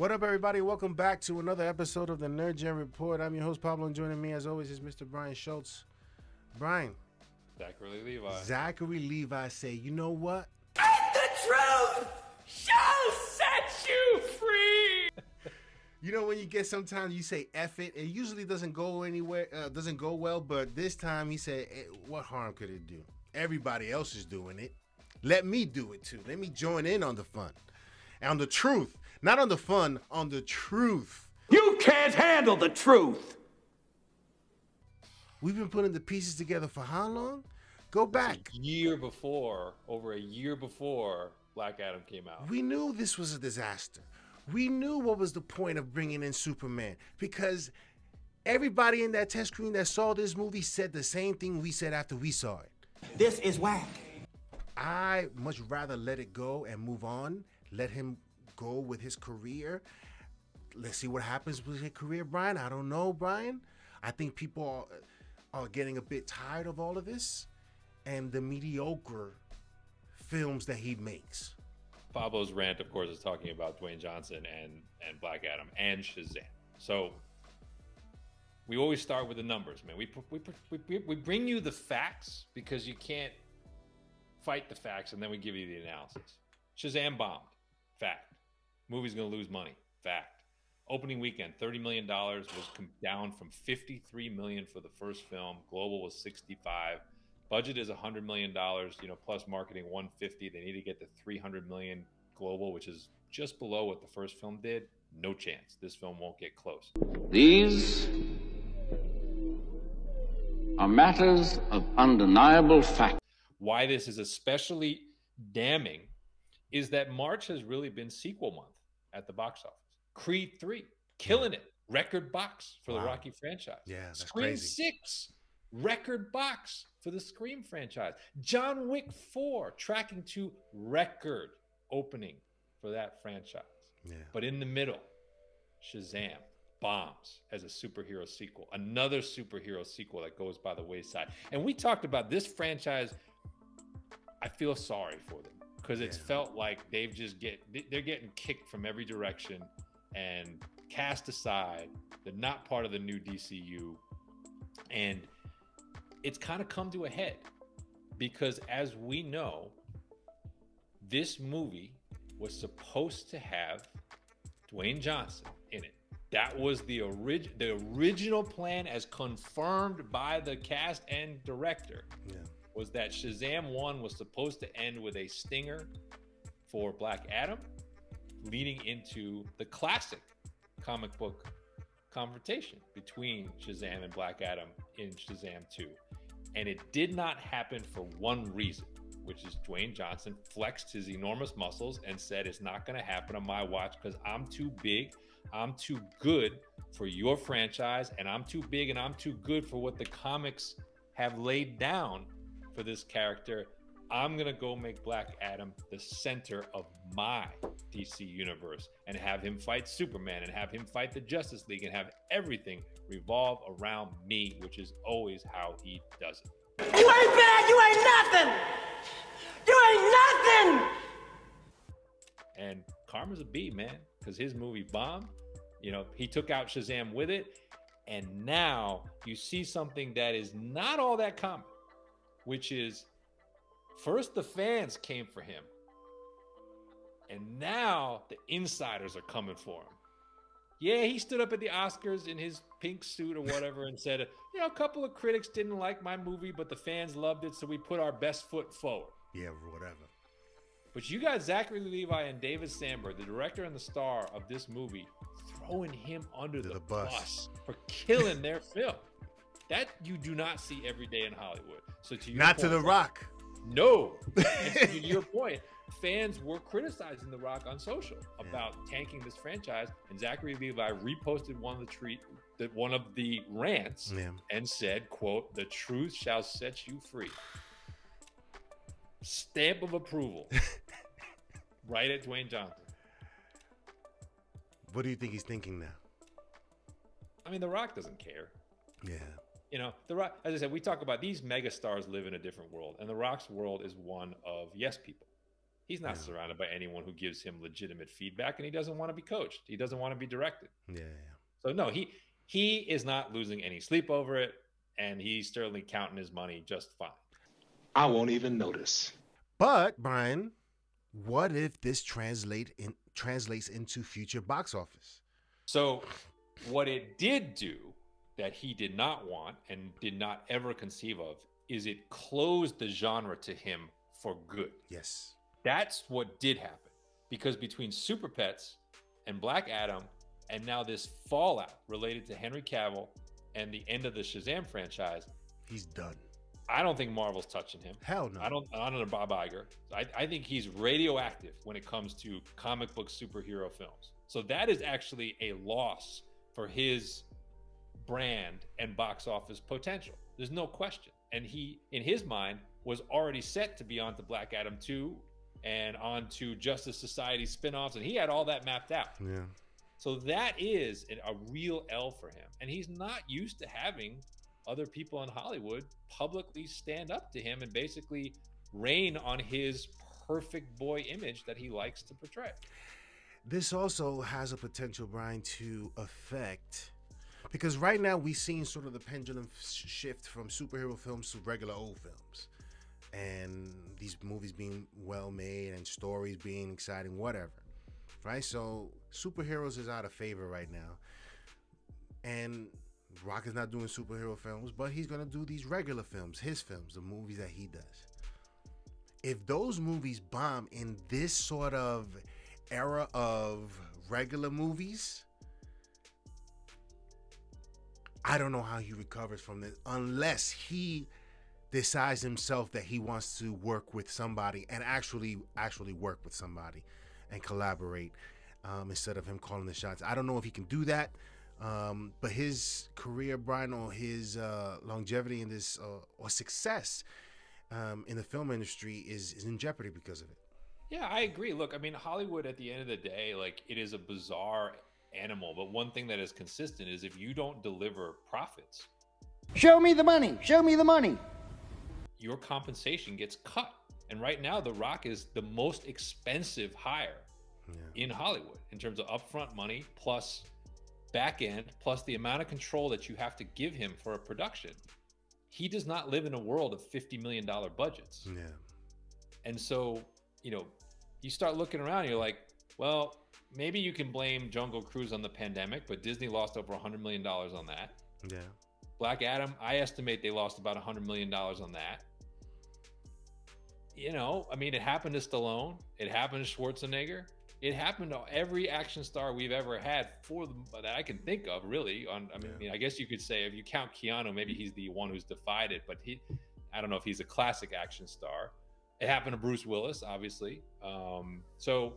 What up, everybody? Welcome back to another episode of the Nerd Gen Report. I'm your host, Pablo, and joining me, as always, is Mr. Brian Schultz. Brian, Zachary Levi. Zachary Levi say, you know what? The truth shall set you free. You know when you get sometimes you say F it, it usually doesn't go anywhere, uh, doesn't go well, but this time he said, eh, what harm could it do? Everybody else is doing it. Let me do it too. Let me join in on the fun. And on the truth. Not on the fun, on the truth. You can't handle the truth. We've been putting the pieces together for how long? Go back. A year before, over a year before Black Adam came out. We knew this was a disaster. We knew what was the point of bringing in Superman because everybody in that test screen that saw this movie said the same thing we said after we saw it. This is whack. I much rather let it go and move on, let him go with his career. Let's see what happens with his career, Brian. I don't know, Brian. I think people are, are getting a bit tired of all of this and the mediocre films that he makes. Pablo's rant, of course, is talking about Dwayne Johnson and and Black Adam and Shazam. So we always start with the numbers, man. We we we, we bring you the facts because you can't fight the facts, and then we give you the analysis. Shazam bombed, fact. Movie's gonna lose money, fact. Opening weekend, thirty million dollars was down from fifty-three million for the first film. Global was sixty-five. Budget is hundred million dollars, you know, plus marketing one fifty. They need to get to three hundred million global, which is just below what the first film did. No chance. This film won't get close. These are matters of undeniable fact. Why this is especially damning is that March has really been sequel month at the box office. Creed 3, killing it. Record box for Wow. the Rocky franchise. Yeah, that's Scream crazy. 6, record box for the Scream franchise. John Wick 4, tracking to record opening for that franchise. Yeah. But in the middle, Shazam bombs as a superhero sequel, another superhero sequel that goes by the wayside. And we talked about this franchise. I feel sorry for them because it's Yeah. felt like they've just get they're getting kicked from every direction and cast aside. They're not part of the new DCU, and it's kind of come to a head because, as we know, this movie was supposed to have Dwayne Johnson in it. That was the orig- the original plan as confirmed by the cast and director Yeah. Was that Shazam 1 was supposed to end with a stinger for Black Adam leading into the classic comic book confrontation between Shazam and Black Adam in Shazam 2. And it did not happen for one reason, which is Dwayne Johnson flexed his enormous muscles and said, It's not going to happen on my watch because I'm too big. I'm too good for your franchise, and I'm too big and I'm too good for what the comics have laid down for this character. I'm going to go make Black Adam the center of my DC universe and have him fight Superman and have him fight the Justice League and have everything revolve around me, which is always how he does it. You ain't bad. You ain't nothing. You ain't nothing. And Karma's a B, man, because his movie bombed. You know, he took out Shazam with it. And now you see something that is not all that common, which is first the fans came for him. And now the insiders are coming for him. Yeah, he stood up at the Oscars in his pink suit or whatever and said, you know, a couple of critics didn't like my movie, but the fans loved it, so we put our best foot forward. Yeah, whatever. But you got Zachary Levi and David Sandberg, the director and the star of this movie, throwing him under the, the bus. bus. for killing their film. That you do not see every day in Hollywood. So to your Not to point, the rock. No. To your point, fans were criticizing The Rock on social about tanking this franchise, and Zachary Levi reposted one of the tweet that one of the rants Yeah. and said, "quote The truth shall set you free." Stamp of approval. right at Dwayne Johnson. What do you think he's thinking now? I mean, The Rock doesn't care. Yeah. You know, The Rock, as I said, we talk about these mega stars live in a different world, and The Rock's world is one of yes people. He's not Yeah. surrounded by anyone who gives him legitimate feedback, and he doesn't want to be coached. He doesn't want to be directed. Yeah. So no, he he is not losing any sleep over it, and he's certainly counting his money just fine. I won't even notice. But Brian, what if this translate in translates into future box office? So what it did do that he did not want and did not ever conceive of is it closed the genre to him for good. Yes. That's what did happen. Because between Super Pets and Black Adam, and now this fallout related to Henry Cavill and the end of the Shazam franchise, He's done. I don't think Marvel's touching him. Hell no. I don't. I don't know Bob Iger. I, I think he's radioactive when it comes to comic book superhero films. So that is actually a loss for his brand and box office potential. There's no question. And he, in his mind, was already set to be on to Black Adam 2 and on to Justice Society spin-offs, and he had all that mapped out. Yeah. So that is a real L for him. And he's not used to having other people in Hollywood publicly stand up to him and basically rain on his perfect boy image that he likes to portray. This also has a potential, Brian, to affect because right now we've seen sort of the pendulum sh- shift from superhero films to regular old films, and these movies being well made and stories being exciting, whatever. Right, so superheroes is out of favor right now, and Rock is not doing superhero films, but he's gonna do these regular films, his films, the movies that he does. If those movies bomb in this sort of era of regular movies, I don't know how he recovers from this unless he decides himself that he wants to work with somebody and actually actually work with somebody and collaborate um, instead of him calling the shots. I don't know if he can do that. Um, but his career, Brian, or his uh, longevity in this uh, or success um, in the film industry is, is in jeopardy because of it. Yeah, I agree. Look, I mean, Hollywood at the end of the day, like it is a bizarre animal, but one thing that is consistent is if you don't deliver profits, Show me the money. Show me the money. your compensation gets cut. And right now, The Rock is the most expensive hire in Hollywood in terms of upfront money plus back end plus the amount of control that you have to give him for a production. He does not live in a world of $50 million budgets. Yeah. And so, you know, you start looking around, you're like, well, maybe you can blame Jungle Cruise on the pandemic, but Disney lost over $100 million on that. Yeah. Black Adam, I estimate they lost about $100 million on that. You know, I mean, it happened to Stallone, it happened to Schwarzenegger, it happened to every action star we've ever had for the, that I can think of, really. On, I mean, Yeah. I guess you could say if you count Keanu, maybe he's the one who's defied it, but he, I don't know if he's a classic action star. It happened to Bruce Willis, obviously. Um, so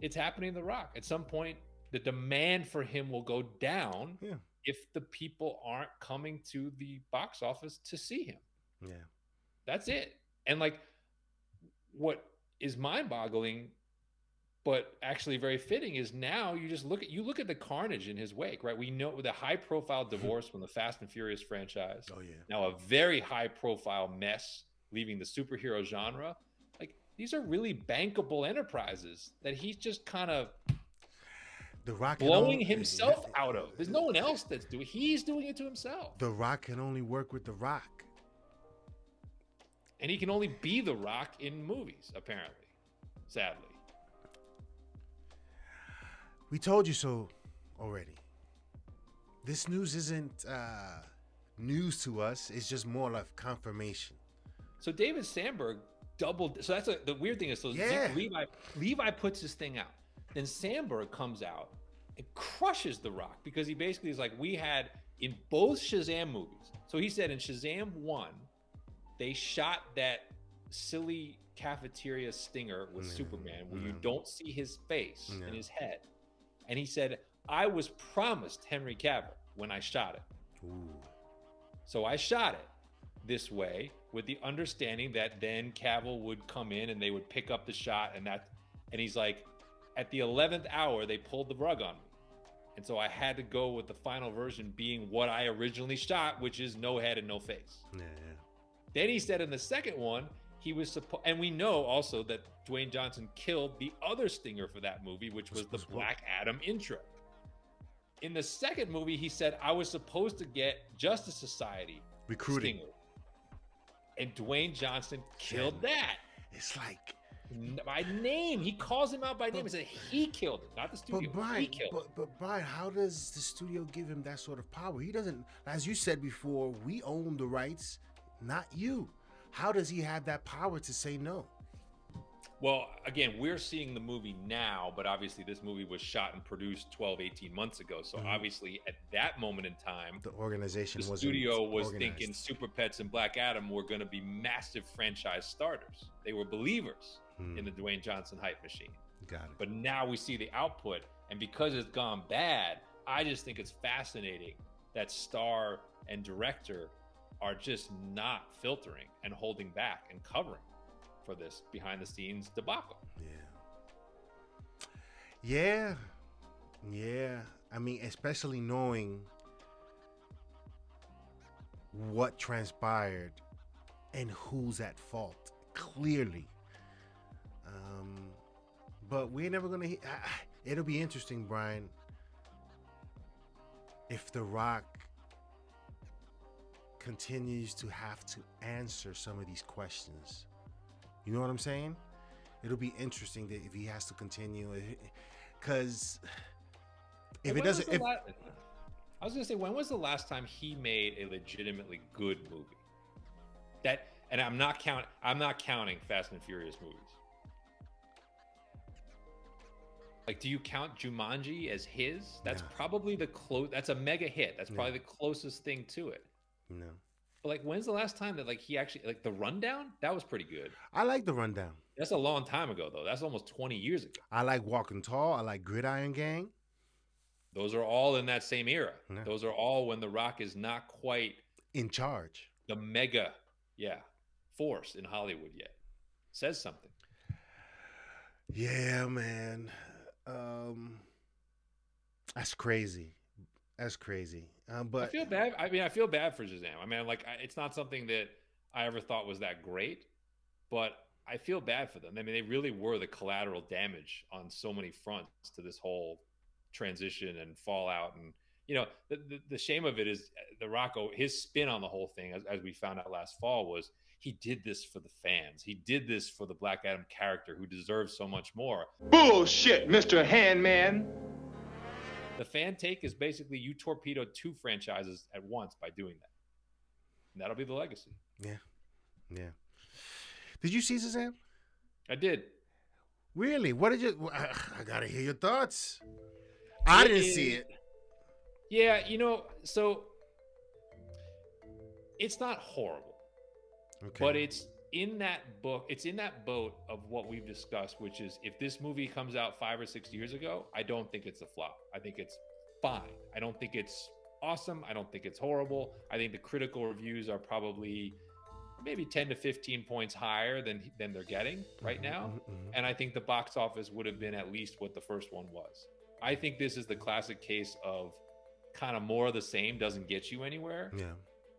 it's happening to The Rock. At some point, the demand for him will go down Yeah. if the people aren't coming to the box office to see him. Yeah. That's it. And like what is mind-boggling but actually very fitting is now you just look at you look at the carnage in his wake, right? We know the high-profile divorce from the Fast and Furious franchise. Oh yeah. Now a very high-profile mess leaving the superhero genre. These are really bankable enterprises that he's just kind of The Rock blowing only- himself out of. There's no one else that's doing. He's doing it to himself, The Rock can only work with The Rock. and he can only be the Rock in movies. Apparently, sadly. We told you so already. This news isn't uh, news to us. It's just more like confirmation. So David Sandberg doubled. So that's a, the weird thing is. So Zeke Levi Levi puts this thing out. Then Sandberg comes out and crushes The Rock because he basically is like, we had in both Shazam movies. So he said in Shazam one, they shot that silly cafeteria stinger with Yeah, Superman where you mm-hmm. don't see his face Yeah. and his head. And he said, I was promised Henry Cavill when I shot it. Ooh. So I shot it this way with the understanding that then Cavill would come in and they would pick up the shot and that and he's like at the 11th hour they pulled the rug on me. And so I had to go with the final version being what I originally shot, which is no head and no face. Yeah, yeah. Then he said in the second one, he was supposed, and we know also that Dwayne Johnson killed the other stinger for that movie, which was the Was- was what? Black Adam intro. In the second movie, he said, I was supposed to get Justice Society Recruiting. stinger. And Dwayne Johnson killed that. It's like, By name. He calls him out by name and said he killed it, not the but studio. he killed but, but Brian, how does the studio give him that sort of power? He doesn't, as you said before, we own the rights, not you. How does he have that power to say no? Well, again, we're seeing the movie now, but obviously this movie was shot and produced 12, 18 months ago. So Mhm. obviously at that moment in time, The organization the studio was organized. thinking Super Pets and Black Adam were going to be massive franchise starters. They were believers Hmm, in the Dwayne Johnson hype machine. got it. But now we see the output, and because it's gone bad, I just think it's fascinating that star and director are just not filtering and holding back and covering for this behind the scenes debacle. Yeah. Yeah. Yeah. I mean, especially knowing what transpired and who's at fault clearly. Um, but we're never I- I- It'll be interesting, Brian, if The Rock continues to have to answer some of these questions. You know what I'm saying? It'll be interesting that if he has to continue, eh, because if When it doesn't, if, la- I was gonna say, when was the last time he made a legitimately good movie? That, and I'm not count, I'm not counting Fast and Furious movies. Like, do you count Jumanji as his? That's No. probably the close. That's a mega hit. That's probably No. the closest thing to it. know, But like, when's the last time that like he actually like the rundown? That was pretty good. I like the rundown. That's a long time ago though. That's almost 20 years ago. I like Walking Tall. I like Gridiron Gang. Those are all in that same era. Yeah. Those are all when The Rock is not quite In charge. the mega, yeah, force in Hollywood yet. Says something. Yeah, man. Um, that's crazy. That's crazy. Um, I feel bad. I mean, I feel bad for Shazam. I mean, like, I, it's not something that I ever thought was that great, but I feel bad for them. I mean, they really were the collateral damage on so many fronts to this whole transition and fallout. And you know, the the, the shame of it is uh, the Rocco. His spin on the whole thing, as, as we found out last fall, was he did this for the fans. He did this for the Black Adam character, who deserves so much more. Bullshit, Mr. Handman. The fan take is basically you torpedo two franchises at once by doing that. And that'll be the legacy. yeah, yeah. Did you see Shazam? I did. Really? What did you? I, I gotta hear your thoughts. I It didn't see it. Yeah, you know, so it's not horrible, Okay. but it's in that book, it's in that boat of what we've discussed, which is if this movie comes out five or six years ago, I don't think it's a flop. I think it's fine. I don't think it's awesome. I don't think it's horrible. I think the critical reviews are probably maybe 10 to 15 points higher than than they're getting right now. Mhm, mhm. And I think the box office would have been at least what the first one was. I think this is the classic case of kind of more of the same doesn't get you anywhere. Yeah.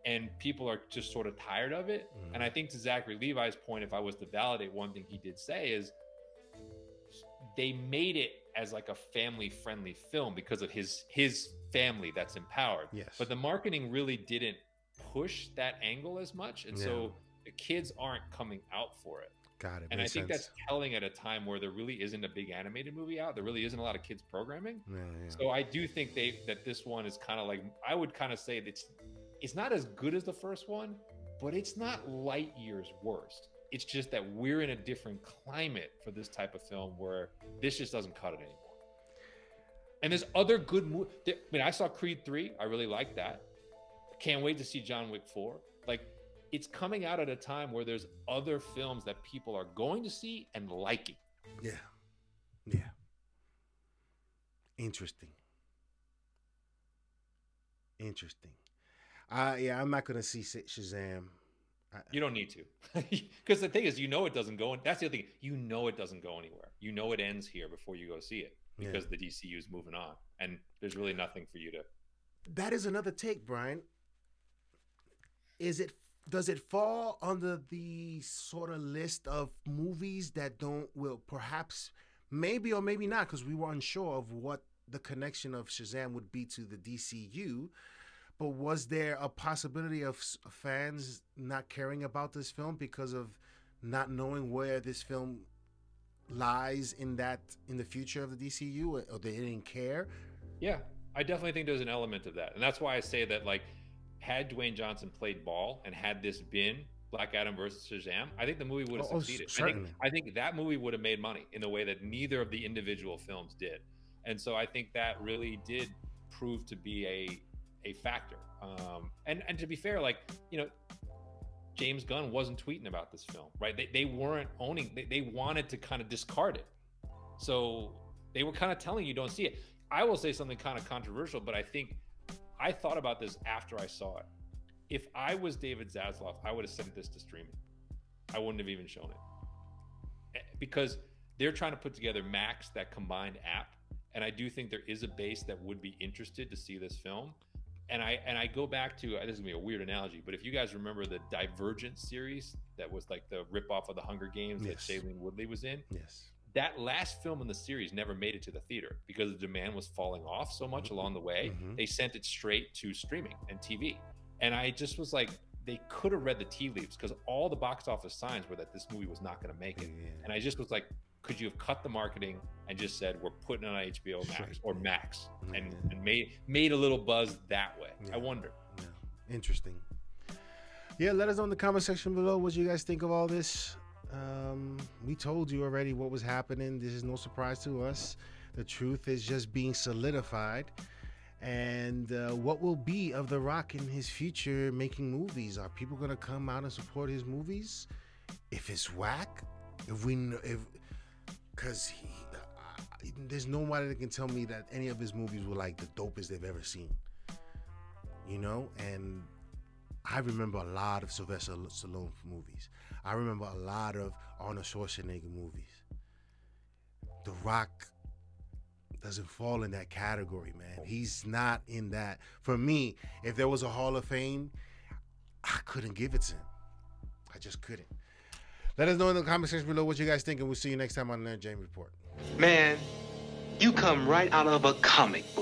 And people are just sort of tired of it. Mhm. And I think to Zachary Levi's point, if I was to validate one thing he did say is they made it as like a family friendly film because of his his family that's empowered. Yes. But the marketing really didn't push that angle as much. And so the kids aren't coming out for it. Got it. And I think sense. that's telling at a time where there really isn't a big animated movie out. There really isn't a lot of kids programming. Yeah, yeah. So I do think they that this one is kind of like I would kind of say that it's not as good as the first one, but it's not light years worse. It's just that we're in a different climate for this type of film where this just doesn't cut it anymore. And there's other good movies. I mean, I saw Creed 3. I really like that. Can't wait to see John Wick 4. Like, it's coming out at a time where there's other films that people are going to see and liking. Yeah. Yeah. Interesting. Interesting. Uh yeah, I'm not gonna see Shazam. I, You don't need to, because the thing is, you know it doesn't go. That's the other thing. You know it doesn't go anywhere. You know it ends here before you go see it Yeah. because the DCU is moving on, and there's really nothing for you to. that is another take, Brian. Is it does it fall under the sort of list of movies that don't will perhaps maybe or maybe not because we were unsure of what the connection of Shazam would be to the DCU. But was there a possibility of fans not caring about this film because of not knowing where this film lies in that in the future of the DCU, or, they didn't care? Yeah, I definitely think there's an element of that, and that's why I say that like, had Dwayne Johnson played ball and had this been Black Adam versus Shazam, I think the movie would have Oh, oh, succeeded. I think I think that movie would have made money in the way that neither of the individual films did, and so I think that really did prove to be a a factor. Um, and and to be fair, like you know, James Gunn wasn't tweeting about this film, right? They, they weren't owning, they, they wanted to kind of discard it. So they were kind of telling you don't see it. I will say something kind of controversial, but I think I thought about this after I saw it. If I was David Zaslav, I would have sent this to streaming. I wouldn't have even shown it. Eh, Because they're trying to put together Max, that combined app. And I do think there is a base that would be interested to see this film and I and I go back to this is gonna be a weird analogy, but if you guys remember the Divergent series that was like the ripoff of the Hunger Games Yes. that Shailene Woodley was in, Yes. that last film in the series never made it to the theater because the demand was falling off so much along the way. Mhm. They sent it straight to streaming and TV, and I just was like, they could have read the tea leaves because all the box office signs were that this movie was not going to make it, Yeah. and I just was like. Could you have cut the marketing and just said we're putting it on HBO Max or. Max and, Yeah. and made made a little buzz that way? Yeah. I wonder. Yeah. Interesting. Yeah, let us know in the comment section below what you guys think of all this. Um, we told you already what was happening. This is no surprise to us. The truth is just being solidified. And uh, what will be of The Rock in his future making movies? Are people going to come out and support his movies? If it's whack, if we know, if because he, uh, there's nobody that can tell me that any of his movies were like the dopest they've ever seen you know? And i remember a lot of sylvester stallone movies. I remember a lot of arnold schwarzenegger movies. The rock doesn't fall in that category man. He's not in that. For me if there was a hall of fame i couldn't give it to him. I just couldn't let us know in the comment section below what you guys think and we'll see you next time on the Nerd Gen report Man, you come right out of a comic book.